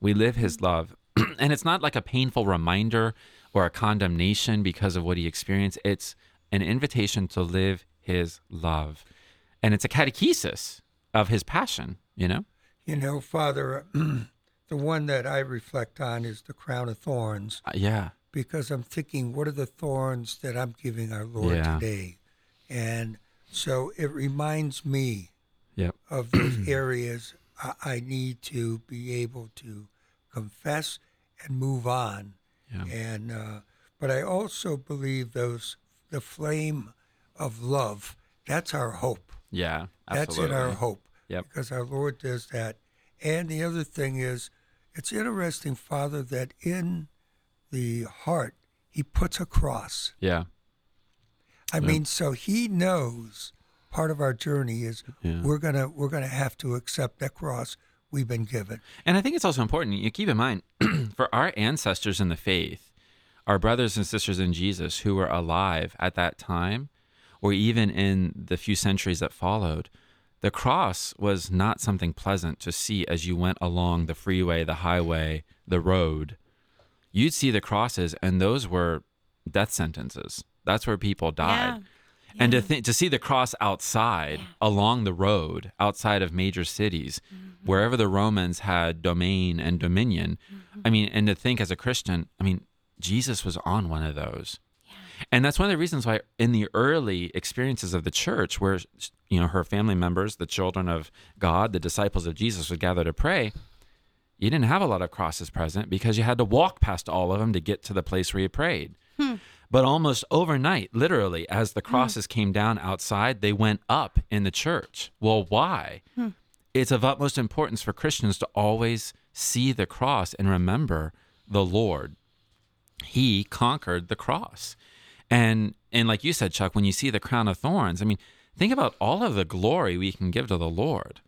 We live His mm-hmm. love, (clears throat) and it's not like a painful reminder or a condemnation because of what He experienced. It's an invitation to live His love, and it's a catechesis of His passion. You know, You know, Father, (clears throat) the one that I reflect on is the crown of thorns Uh, yeah, because I'm thinking, what are the thorns that I'm giving our Lord Yeah. today? And so it reminds me yep, of those (clears throat) areas I, I need to be able to confess and move on. yeah, And uh, but I also believe those the flame of love. That's our hope. yeah. That's in our hope. Yep. Because our Lord does that. And the other thing is, it's interesting, Father, that in the heart, he puts a cross. Yeah. I mean, so he knows part of our journey is Yeah. we're gonna we're gonna have to accept that cross we've been given. And I think it's also important you keep in mind (clears throat) for our ancestors in the faith, our brothers and sisters in Jesus who were alive at that time, or even in the few centuries that followed, the cross was not something pleasant to see as you went along the freeway, the highway, the road. You'd see the crosses, and those were death sentences. That's where people died. Yeah. And to think to see the cross outside along the road outside of major cities, Mm-hmm. wherever the Romans had domain and dominion, I mean, and to think as a Christian, I mean, Jesus was on one of those. And that's one of the reasons why in the early experiences of the church where you know her family members, the children of God, the disciples of Jesus would gather to pray, you didn't have a lot of crosses present because you had to walk past all of them to get to the place where you prayed. Hmm. But almost overnight, literally, as the hmm. crosses came down outside, they went up in the church. Well, why? Hmm. It's of utmost importance for Christians to always see the cross and remember the Lord. He conquered the cross. And and like you said, Chuck, when you see the crown of thorns, I mean, think about all of the glory we can give to the Lord.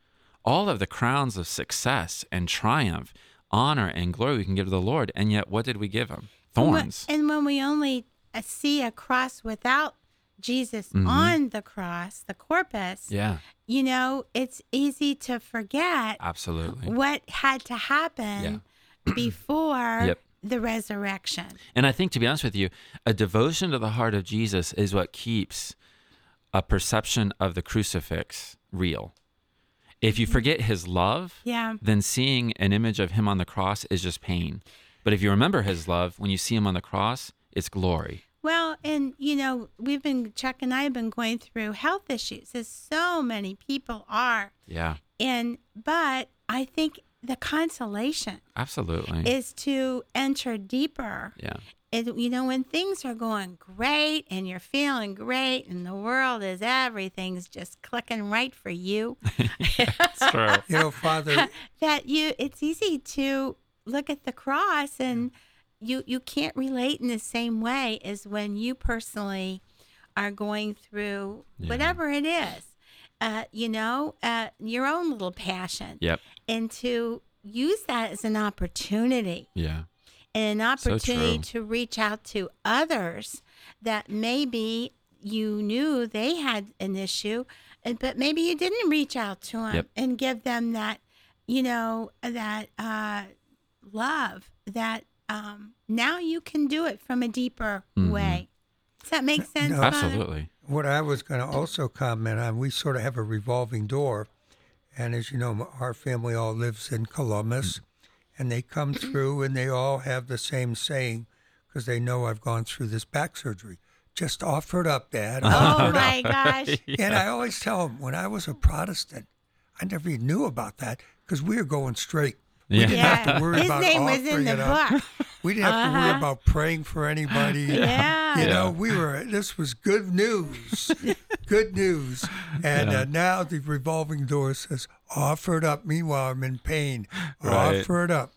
All of the crowns of success and triumph, honor and glory we can give to the Lord. And yet what did we give him? Thorns. And when we only uh, see a cross without Jesus on the cross, the corpus, Mm-hmm. Yeah, you know, it's easy to forget absolutely. what had to happen (clears throat) before Yep. the resurrection. And I think, to be honest with you, a devotion to the heart of Jesus is what keeps a perception of the crucifix real. If you forget his love, Yeah. then seeing an image of him on the cross is just pain. But if you remember his love, when you see him on the cross, it's glory. Well, and you know, we've been Chuck and I have been going through health issues, as so many people are. Yeah, And but I think the consolation absolutely. is to enter deeper. yeah, It, you know, when things are going great and you're feeling great and the world is everything's just clicking right for you, (laughs) That's (laughs) true. You know, Father, (laughs) that you it's easy to look at the cross and you you can't relate in the same way as when you personally are going through Yeah. whatever it is uh, you know uh, your own little passion Yep. and to use that as an opportunity Yeah. And an opportunity true. to reach out to others that maybe you knew they had an issue, and but maybe you didn't reach out to them Yep. and give them that, you know, that uh, love that um, now you can do it from a deeper Mhm. way. Does that make sense? No. Absolutely. what I was going to also comment on, we sort of have a revolving door, and as you know, our family all lives in Columbus, and they come mm-hmm. through and they all have the same saying because they know I've gone through this back surgery. Just offered up, Dad. Oh Offer it up. my gosh! (laughs) And I always tell them when I was a Protestant, I never even knew about that because we were going straight. We Yeah. didn't have to worry his about name was offering in the it book. We didn't have to worry Uh-huh. about praying for anybody. (laughs) Yeah. You know, Yeah. we were. This was good news. (laughs) good news. And uh, now the revolving door says, "Offer it up." Meanwhile, I'm in pain. Right. Offer it up.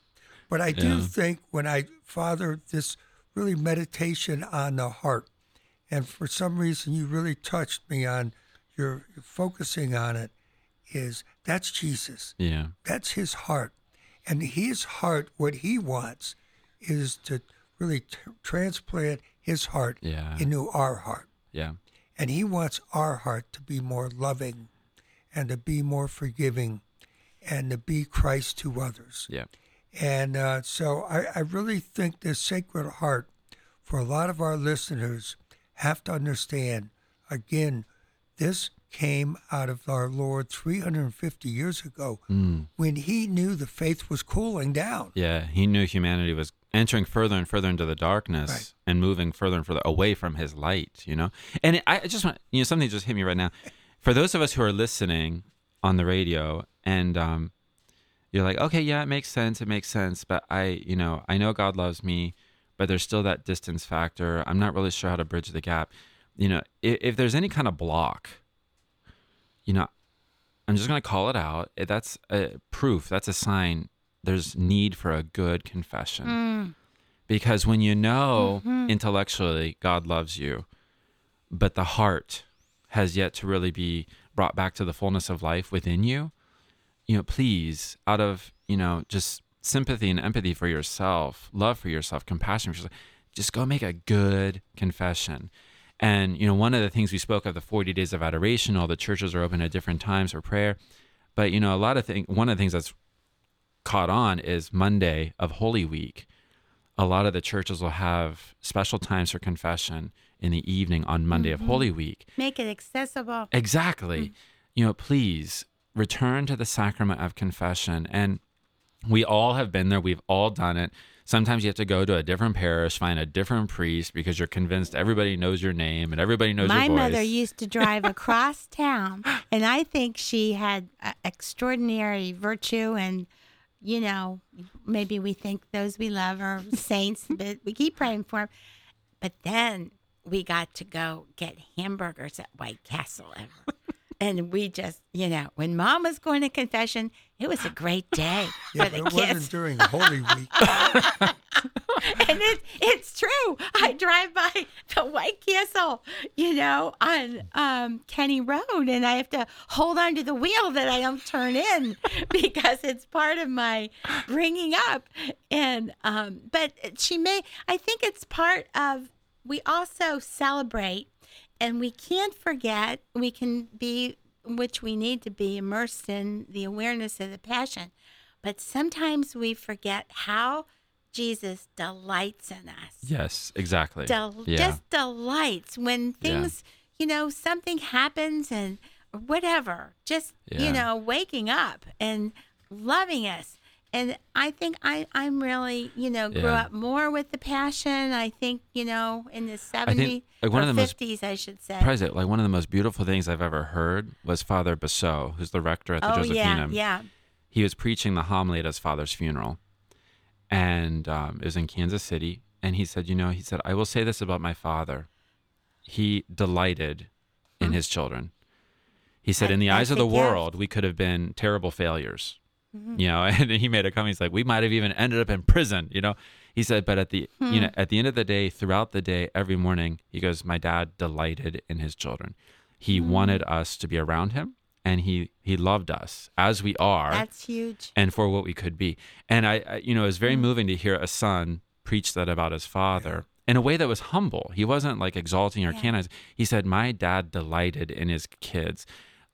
But I do Yeah. think when I father this really meditation on the heart, and for some reason you really touched me on your focusing on it, is that's Jesus. Yeah. That's his heart. And his heart, what he wants is to really t- transplant his heart Yeah. into our heart. Yeah. And he wants our heart to be more loving and to be more forgiving and to be Christ to others. Yeah. And uh, so I, I really think this Sacred Heart, for a lot of our listeners, have to understand again, this came out of our Lord 350 years ago when he knew the faith was cooling down. Yeah, he knew humanity was entering further and further into the darkness Right. and moving further and further away from his light, you know? And it, I just want, you know, something just hit me right now. (laughs) For those of us who are listening on the radio and um, you're like, okay, yeah, it makes sense. It makes sense. But I, you know, I know God loves me, but there's still that distance factor. I'm not really sure how to bridge the gap. You know, if, if there's any kind of block, you know, I'm just going to call it out. That's a proof. That's a sign there's need for a good confession. Because when you know Mm-hmm. intellectually God loves you, but the heart has yet to really be brought back to the fullness of life within you, you know, please, out of, you know, just sympathy and empathy for yourself, love for yourself, compassion for yourself, just go make a good confession. And, you know, one of the things we spoke of the 40 days of adoration, all the churches are open at different times for prayer. But, you know, a lot of things, one of the things that's caught on is Monday of Holy Week. A lot of the churches will have special times for confession in the evening on Monday of mm-hmm. Holy Week. Make it accessible. Exactly. Mm. You know, please return to the sacrament of confession. And we all have been there, we've all done it. Sometimes you have to go to a different parish, find a different priest because you're convinced everybody knows your name and everybody knows My your voice. mother used to drive (laughs) across town, and I think she had extraordinary virtue. And you know, maybe we think those we love are (laughs) saints, but we keep praying for them. But then we got to go get hamburgers at White Castle, ever. (laughs) and we just, you know, when Mom was going to confession, it was a great day Yeah, for the it kids. wasn't during Holy Week. (laughs) (laughs) and it, it's true. I drive by the White Castle, you know, on um, Kenny Road, and I have to hold on to the wheel that I don't turn in (laughs) because it's part of my bringing up. And um, but she may. I think it's part of. We also celebrate, and we can't forget. We can be, which we need to be, immersed in the awareness of the passion. But sometimes we forget how Jesus delights in us. yes, exactly. Del- yeah. Just delights when Yeah. things, you know, something happens and whatever, just, Yeah. you know, waking up and loving us. And I think I, I'm really, you know, grew Yeah. up more with the passion. I think, you know, in the 70s think, like, one or of the most 50s, I should say. President, like one of the most beautiful things I've ever heard was Father Beseau, who's the rector at the oh, yeah, yeah. he was preaching the homily at his father's funeral and um, it was in kansas city and he said you know he said i will say this about my father he delighted in his children he said That- in the eyes of the world we could have been terrible failures Mm-hmm. you know (laughs) and he made a comment he's like we might have even ended up in prison you know he said but at the Hmm. you know at the end of the day throughout the day every morning he goes my dad delighted in his children he Hmm. wanted us to be around him and he he loved us as we are That's huge. and for what we could be. And I, I you know, it was very mm. moving to hear a son preach that about his father in a way that was humble. He wasn't like exalting or Yeah. canonizing. He said, "My dad delighted in his kids."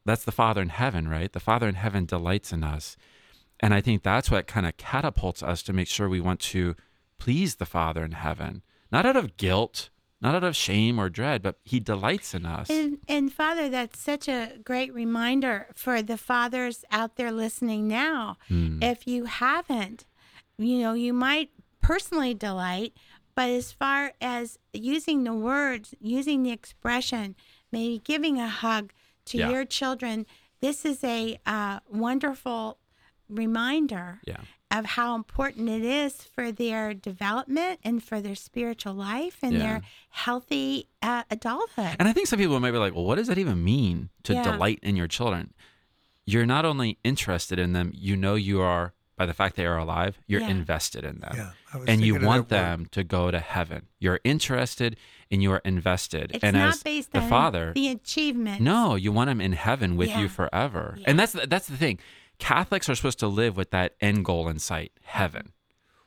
That's the Father in heaven, right? The Father in heaven delights in us. And I think that's what kind of catapults us to make sure we want to please the Father in heaven, not out of guilt, not out of shame or dread, but he delights in us. And, and Father, that's such a great reminder for the fathers out there listening now. Hmm. If you haven't, you know, you might personally delight, but as far as using the words, using the expression, maybe giving a hug to Yeah. your children, this is a uh, wonderful reminder yeah. Of how important it is for their development and for their spiritual life and Yeah. their healthy uh, adulthood. And I think some people might be like, well, what does that even mean to Yeah. delight in your children? You're not only interested in them, you know you are, by the fact they are alive, you're Yeah. invested in them. Yeah, and you want that word. them to go to heaven. You're interested and you are invested. It's and not as based the on Father, the achievement. no, you want them in heaven with Yeah. you forever. Yeah. And that's the, that's the thing. Catholics are supposed to live with that end goal in sight, heaven.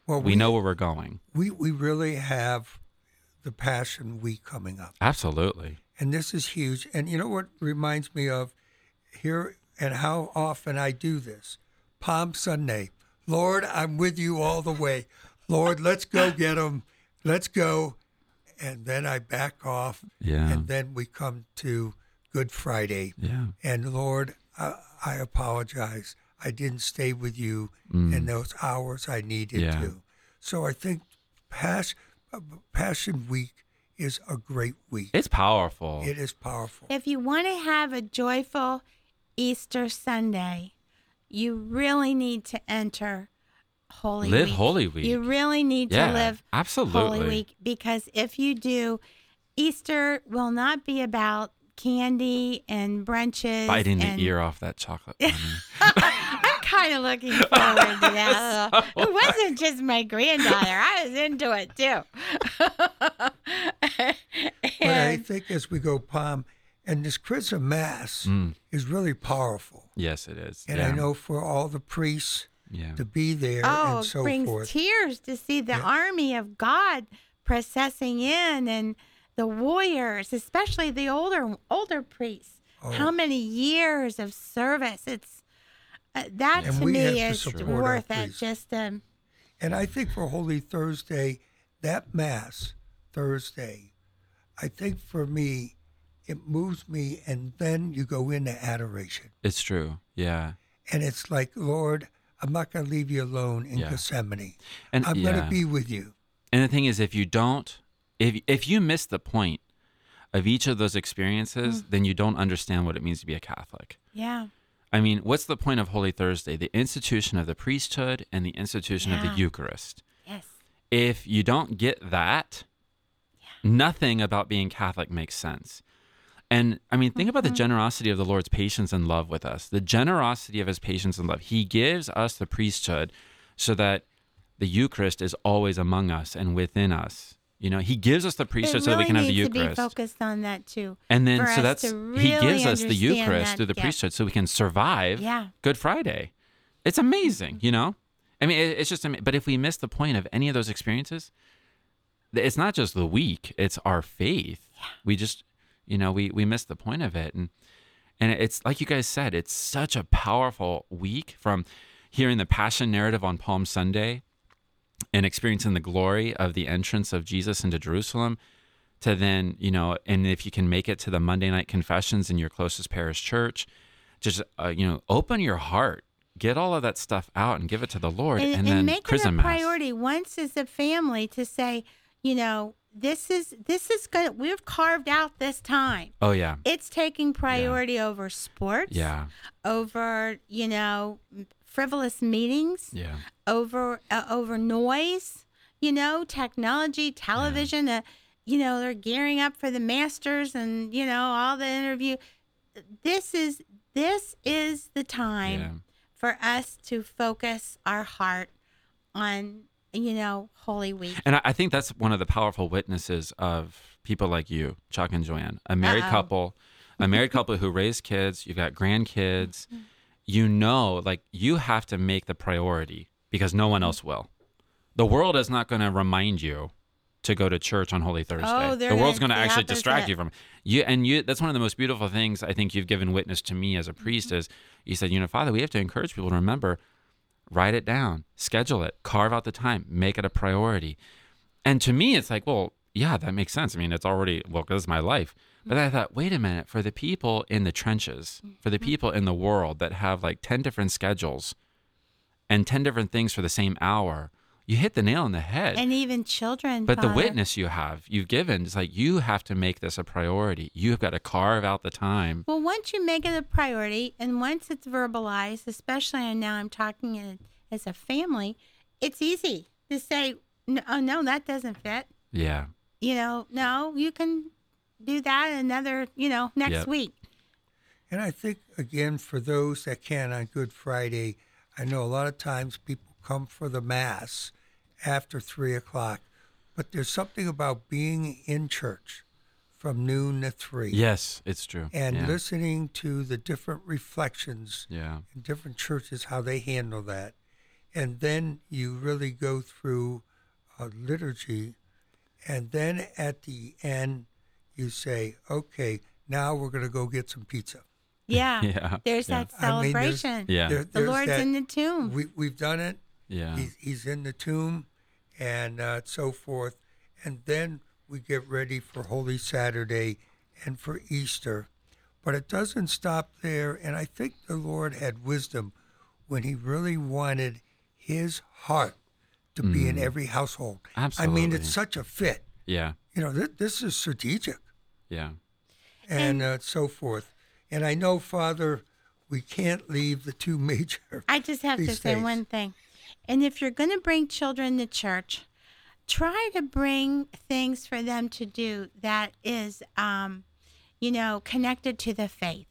Well, We know where we're going. we we really have the Passion Week coming up, Absolutely. and this is huge. And you know what reminds me of here and how often I do this. Palm Sunday, Lord, I'm with you all the way. Lord, let's go (laughs) get them. Let's go. And then I back off, Yeah. and then we come to Good Friday. Yeah. And Lord, I, I apologize. I didn't stay with you in those hours I needed Mm. Yeah. to. So I think Pas- uh, Passion Week is a great week. It's powerful. It is powerful. If you want to have a joyful Easter Sunday, you really need to enter Holy Week. Live Week. Holy Week. You really need Yeah, to live absolutely. Holy Week because if you do, Easter will not be about candy and brunches. Biting the ear off that chocolate. (laughs) I'm kind of looking (laughs) forward to that. It wasn't just my granddaughter; I was into it too. (laughs) But I think as we go Palm, and this Chrism Mass Mm. is really powerful. Yes, it is. And yeah. I know for all the priests Yeah. to be there oh, and it so brings forth. tears to see the Yeah. army of God processing in, and the warriors, especially the older older priests. Oh. How many years of service? It's uh, that And to we have me to is support our worth it. priests. Just um, And I think for Holy Thursday, that Mass Thursday, I think for me, it moves me, and then you go into adoration. It's true. Yeah. And it's like, Lord, I'm not going to leave you alone in Yeah. Gethsemane. And I'm going to be with you. And the thing is, if you don't, if if you miss the point of each of those experiences, Mm. then you don't understand what it means to be a Catholic. yeah, I mean, what's the point of Holy Thursday? The institution of the priesthood and the institution of the Eucharist. yes, If you don't get that, nothing about being Catholic makes sense. And I mean, think about the generosity of the Lord's patience and love with us. The generosity of his patience and love. He gives us the priesthood so that the Eucharist is always among us and within us. You know, he gives us the priesthood it so that we can have the needs to be Eucharist. focused on that too. And then so that's to he gives us the Eucharist through the gift. priesthood so we can survive Yeah. Good Friday. It's amazing, you know? I mean, it, it's just amazing. But if we miss the point of any of those experiences, it's not just the week, it's our faith. We just, you know, we, we miss the point of it. And, and it's like you guys said, it's such a powerful week from hearing the passion narrative on Palm Sunday and experiencing the glory of the entrance of Jesus into Jerusalem to then, you know, and if you can make it to the Monday night confessions in your closest parish church, just, uh, you know, open your heart, get all of that stuff out and give it to the Lord. and, And, and then make it a Chrism Mass. priority once as a family to say, you know, this is this is good. We've carved out this time. Oh, yeah. It's taking priority over sports. Yeah. Over you know frivolous meetings. Yeah. Over uh, over noise. You know, technology, television. Uh, you know, they're gearing up for the Masters and you know all the interview. This is this is the time Yeah. for us to focus our heart on you know Holy Week. And I, think that's one of the powerful witnesses of people like you, Chuck and Joanne, a married Uh-oh. couple, a married couple who raise kids. You've got grandkids. Mm-hmm. You know, like you have to make the priority because no Mm-hmm. one else will. The world is not going to remind you to go to church on Holy Thursday. Oh, the world's going to actually distract opposite. you from you. And you, that's one of the most beautiful things I think you've given witness to me as a priest is you said, you know, Father, we have to encourage people to remember write it down, schedule it, carve out the time, make it a priority. And to me, it's like, well, yeah, that makes sense. I mean, it's already, well, this is my life. But I thought, wait a minute, for the people in the trenches, for the mm-hmm. people in the world that have like 10 different schedules and 10 different things for the same hour, you hit the nail on the head. And even children. but the witness you have, you've given, is like you have to make this a priority. You have got to carve out the time. Well, once you make it a priority, and once it's verbalized, especially and now I'm talking in, as a family, it's easy to say, no, oh, no, that doesn't fit. Yeah. You know, no, you can do that another, you know, next Yep. week. And I think, again, for those that can on Good Friday, I know a lot of times people come for the Mass after three o'clock, but there's something about being in church from noon to three Yes, it's true. and yeah. listening to the different reflections Yeah. in different churches, how they handle that. And then you really go through a liturgy. And then at the end, you say, okay, now we're going to go get some pizza. (laughs) Yeah. (laughs) Yeah, There's yeah. that I mean, there's- celebration. Yeah. There- The Lord's that- in the tomb. We, we've done it. Yeah. He's, he's in the tomb and uh, so forth. And then we get ready for Holy Saturday and for Easter. But it doesn't stop there. And I think the Lord had wisdom when he really wanted his heart to be in every household. Absolutely. I mean, Mm. It's such a fit. Yeah. You know, th- this is strategic Yeah. and, uh, so forth. And I know, Father, we can't leave the two (laughs) major. I just have to these say one thing. And if you're going to bring children to church, try to bring things for them to do that is, um, you know, connected to the faith.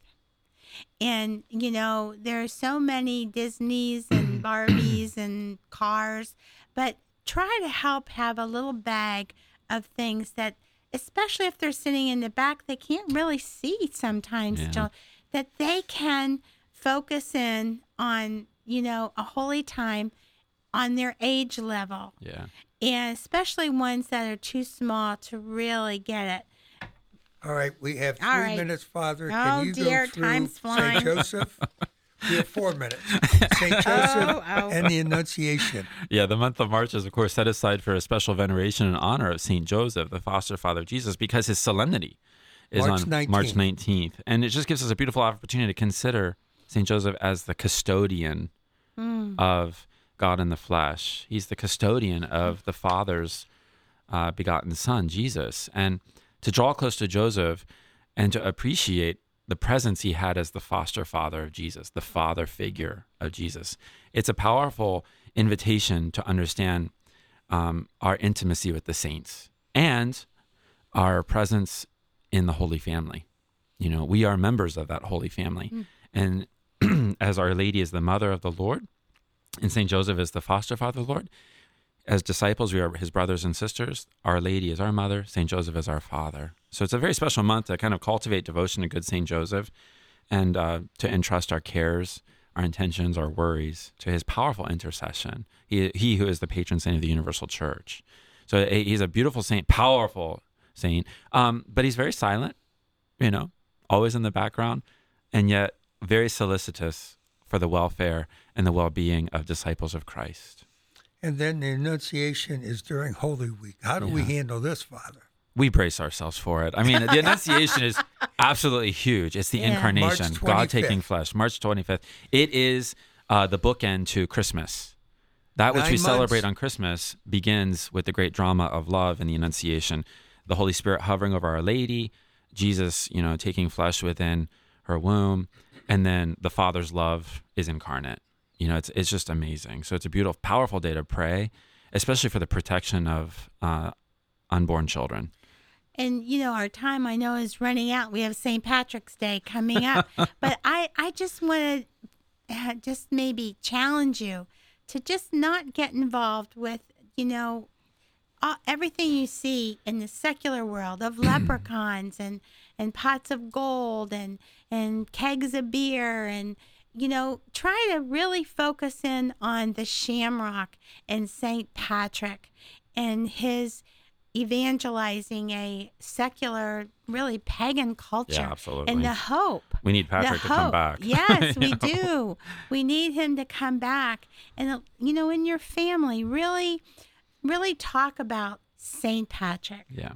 And, you know, there are so many Disneys and (clears throat) Barbies and cars, but try to help have a little bag of things that, especially if they're sitting in the back, they can't really see sometimes, Yeah. Jill, that they can focus in on, you know, a holy time on their age level Yeah. and especially ones that are too small to really get it. All right, we have three All right. minutes, Father. Oh, Can you dear, go through time's flying. St. Joseph? (laughs) We have four minutes. (laughs) St. Joseph oh. and the Annunciation. Yeah, the month of March is, of course, set aside for a special veneration and honor of Saint Joseph, the foster father of Jesus, because his solemnity is March on 19th. March 19th. And it just gives us a beautiful opportunity to consider Saint Joseph as the custodian of God in the flesh. He's the custodian of the Father's uh, begotten Son, Jesus. And to draw close to Joseph and to appreciate the presence he had as the foster father of Jesus, the father figure of Jesus. It's a powerful invitation to understand um, our intimacy with the saints and our presence in the Holy Family. You know, we are members of that Holy Family. And (clears throat) as Our Lady is the mother of the Lord, and St. Joseph is the foster father of the Lord, as disciples, we are his brothers and sisters. Our Lady is our mother. St. Joseph is our father. So it's a very special month to kind of cultivate devotion to good St. Joseph and uh, to entrust our cares, our intentions, our worries to his powerful intercession. He, he who is the patron saint of the universal church. So eh, he's a beautiful saint, powerful saint, um, but he's very silent, you know, always in the background, and yet very solicitous for the welfare and the well being of disciples of Christ. And then the Annunciation is during Holy Week. How do we handle this, Father? we brace ourselves for it. I mean, the Annunciation is (laughs) absolutely huge. It's the Yeah. incarnation, God taking flesh, March 25th. It is uh, the bookend to Christmas. That which Nine we celebrate on Christmas begins with the great drama of love and the Annunciation, the Holy Spirit hovering over Our Lady, Jesus, you know, taking flesh within her womb, and then the Father's love is incarnate. You know, it's it's just amazing. So it's a beautiful, powerful day to pray, especially for the protection of uh, unborn children. And you know, our time I know is running out. We have St. Patrick's Day coming up, (laughs) but I I just want to uh, just maybe challenge you to just not get involved with you know uh, everything you see in the secular world of (clears throat) leprechauns and and pots of gold and and kegs of beer and you know try to really focus in on the shamrock and St. Patrick and his evangelizing a secular really pagan culture Yeah, absolutely. and the hope We need Patrick to come back. Yes, (laughs) we know? do. We need him to come back. And, you know, in your family, really, really talk about St. Patrick. Yeah.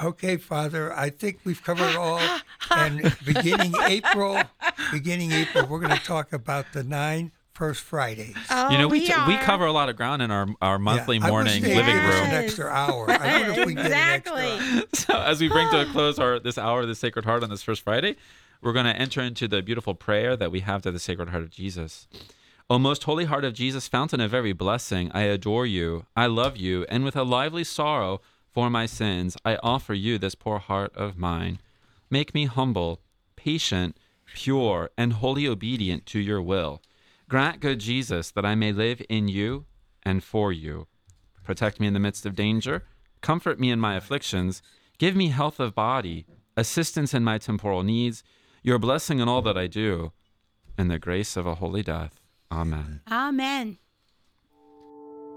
Okay, Father, I think we've covered all. and beginning (laughs) April, beginning April, we're going to talk about the nine first Fridays. Oh, you know, we, we, t- we cover a lot of ground in our, our monthly Yeah, morning they'd living room. an extra hour. I wonder if we can get an extra (laughs) Exactly. hour. (laughs) so as we bring to a (sighs) close our this hour of the Sacred Heart on this first Friday, we're going to enter into the beautiful prayer that we have to the Sacred Heart of Jesus. O most holy heart of Jesus, fountain of every blessing, I adore you, I love you, and with a lively sorrow for my sins, I offer you this poor heart of mine. Make me humble, patient, pure, and wholly obedient to your will. Grant, good Jesus, that I may live in you and for you. Protect me in the midst of danger. Comfort me in my afflictions. Give me health of body, assistance in my temporal needs, your blessing in all that I do, and the grace of a holy death. Amen. Amen.